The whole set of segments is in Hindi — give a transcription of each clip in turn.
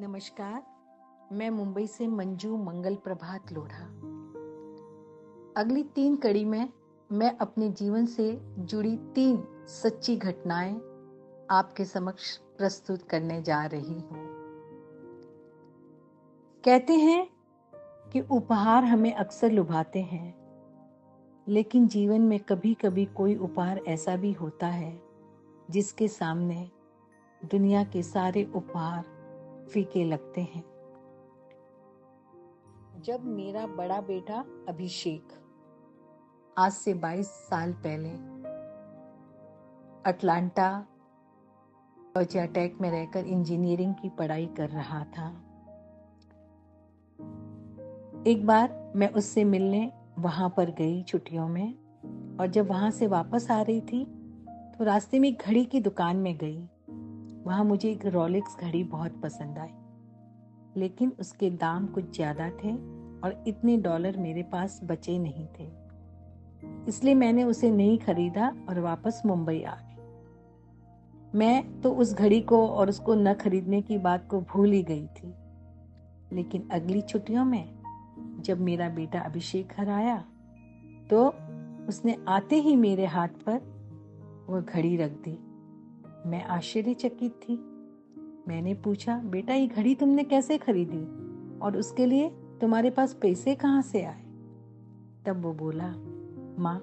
नमस्कार, मैं मुंबई से मंजू मंगल प्रभात लोढ़ा। अगली तीन कड़ी में मैं अपने जीवन से जुड़ी तीन सच्ची घटनाएँ आपके समक्ष प्रस्तुत करने जा रही हूँ। कहते हैं कि उपहार हमें अक्सर लुभाते हैं, लेकिन जीवन में कभी कभी कोई उपहार ऐसा भी होता है जिसके सामने दुनिया के सारे उपहार फीके लगते हैं। जब मेरा बड़ा बेटा अभिषेक आज से 22 साल पहले अटलांटा, जॉर्जिया टेक में रहकर इंजीनियरिंग की पढ़ाई कर रहा था, एक बार मैं उससे मिलने वहाँ पर गई छुट्टियों में और जब वहाँ से वापस आ रही थी तो रास्ते में घड़ी की दुकान में गई। वहाँ मुझे एक रोलेक्स घड़ी बहुत पसंद आई। लेकिन उसके दाम कुछ ज़्यादा थे और इतने डॉलर मेरे पास बचे नहीं थे। इसलिए मैंने उसे नहीं खरीदा और वापस मुंबई आ गई। मैं तो उस घड़ी को और उसको न खरीदने की बात को भूल ही गई थी। लेकिन अगली छुट्टियों में जब मेरा बेटा अभिषेक घर आया तो उसने आते ही मेरे हाथ पर वह घड़ी रख दी। मैं आश्चर्यचकित थी। मैंने पूछा, बेटा, ये घड़ी तुमने कैसे खरीदी? और उसके लिए तुम्हारे पास पैसे कहाँ से आए? तब वो बोला, माँ,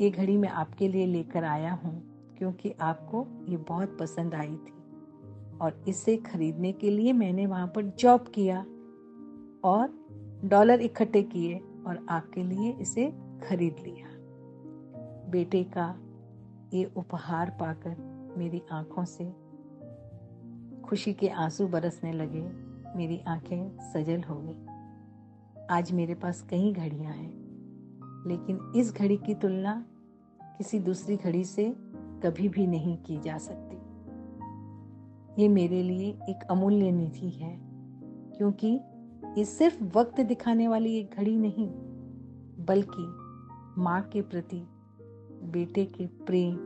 ये घड़ी मैं आपके लिए लेकर आया हूँ, क्योंकि आपको ये बहुत पसंद आई थी। और इसे खरीदने के लिए मैंने वहाँ पर जॉब किया और डॉलर इकट्ठे किए और आपके लिए इसे खरीद लिया। बेटे का ये उपहार पाकर मेरी आँखों से। खुशी के आँसू बरसने लगे, मेरी आँखें सजल हो गई। आज मेरे पास कई घड़ियाँ हैं, लेकिन इस घड़ी की तुलना किसी दूसरी घड़ी से कभी भी नहीं की जा सकती। ये मेरे लिए एक अमूल्य निधि है, क्योंकि ये सिर्फ़ वक्त दिखाने वाली एक घड़ी नहीं, बल्कि माँ के प्रति, बेटे के प्रेम,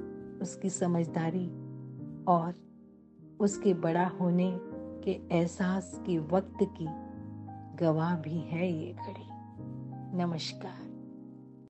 उसकी समझदारी और उसके बड़ा होने के एहसास के वक्त की गवाह भी है ये घड़ी। नमस्कार।